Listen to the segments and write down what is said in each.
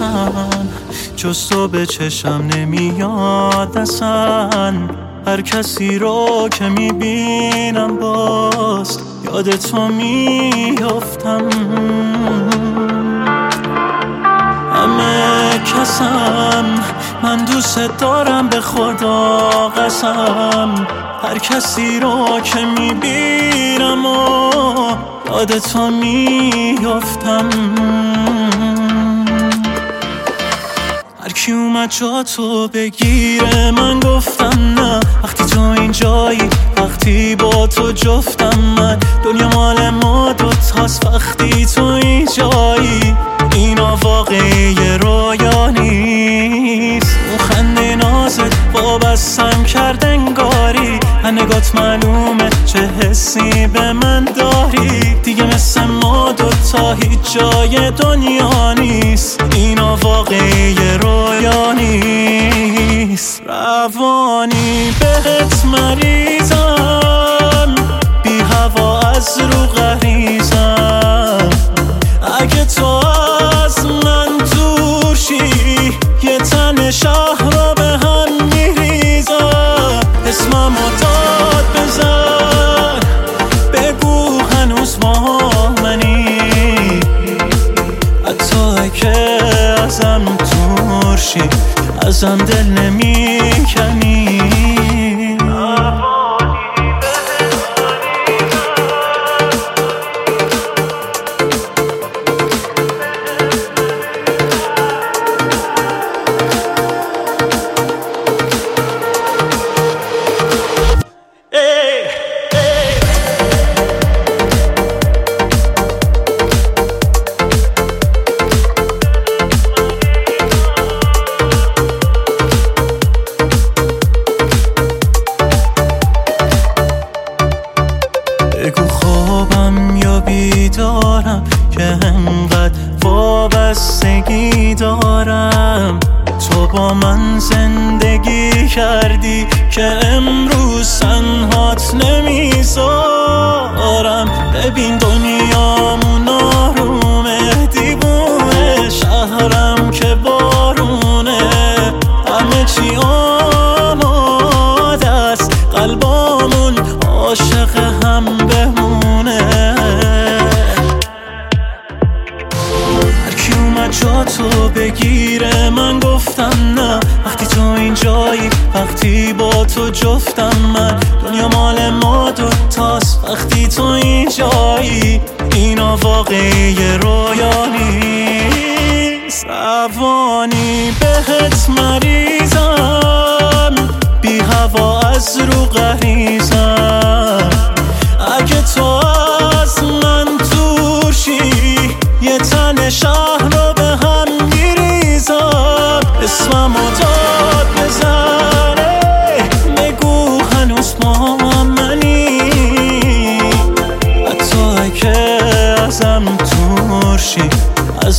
پسم جز تو به چشم نمیاد اصلا هر کسی رو که می‌بینم باز یاد تو میافتم. همه کسم من دوست دارم به خدا قسم. هر کسی رو که می‌بینم و یاد تو میافتم. هر کی اومد جا تو بگیره. من گفتم نه وقتی تو اینجایی وقتی با تو جفتم من. دنیا مال ما دوتاست وقتی تو اینجایی. اینا واقعی رویا نیست. اون خنده نازت وابستم کرد انگاری نگات معلومه چه حسی به من داری؟ دیگه مثل ما دوتا هیچ جای دنیا نیست. اینا واقعی رویا نیست. روانی بهت مریضم ازم دل نمی‌کنی ای وابستگی دارم. تو با من زندگی کردی که امروز تنهات نمی‌ذارم. ببین دنیامون من گفتم نه. وقتی تو اینجایی وقتی با تو جفتم من. دنیا مال ما دوتاست وقتی تو اینجایی اینا واقعی رویا نیست بهت مریضم بی هوا از رو غریزم. اگه تو از من دور شی یه تن شهر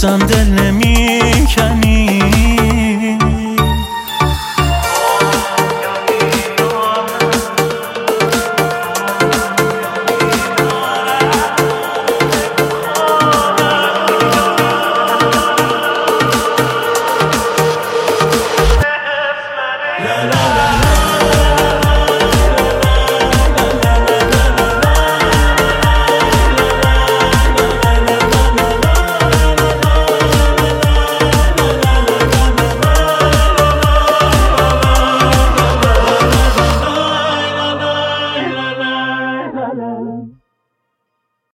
ازم دور شی ازم دل نمی‌کنی.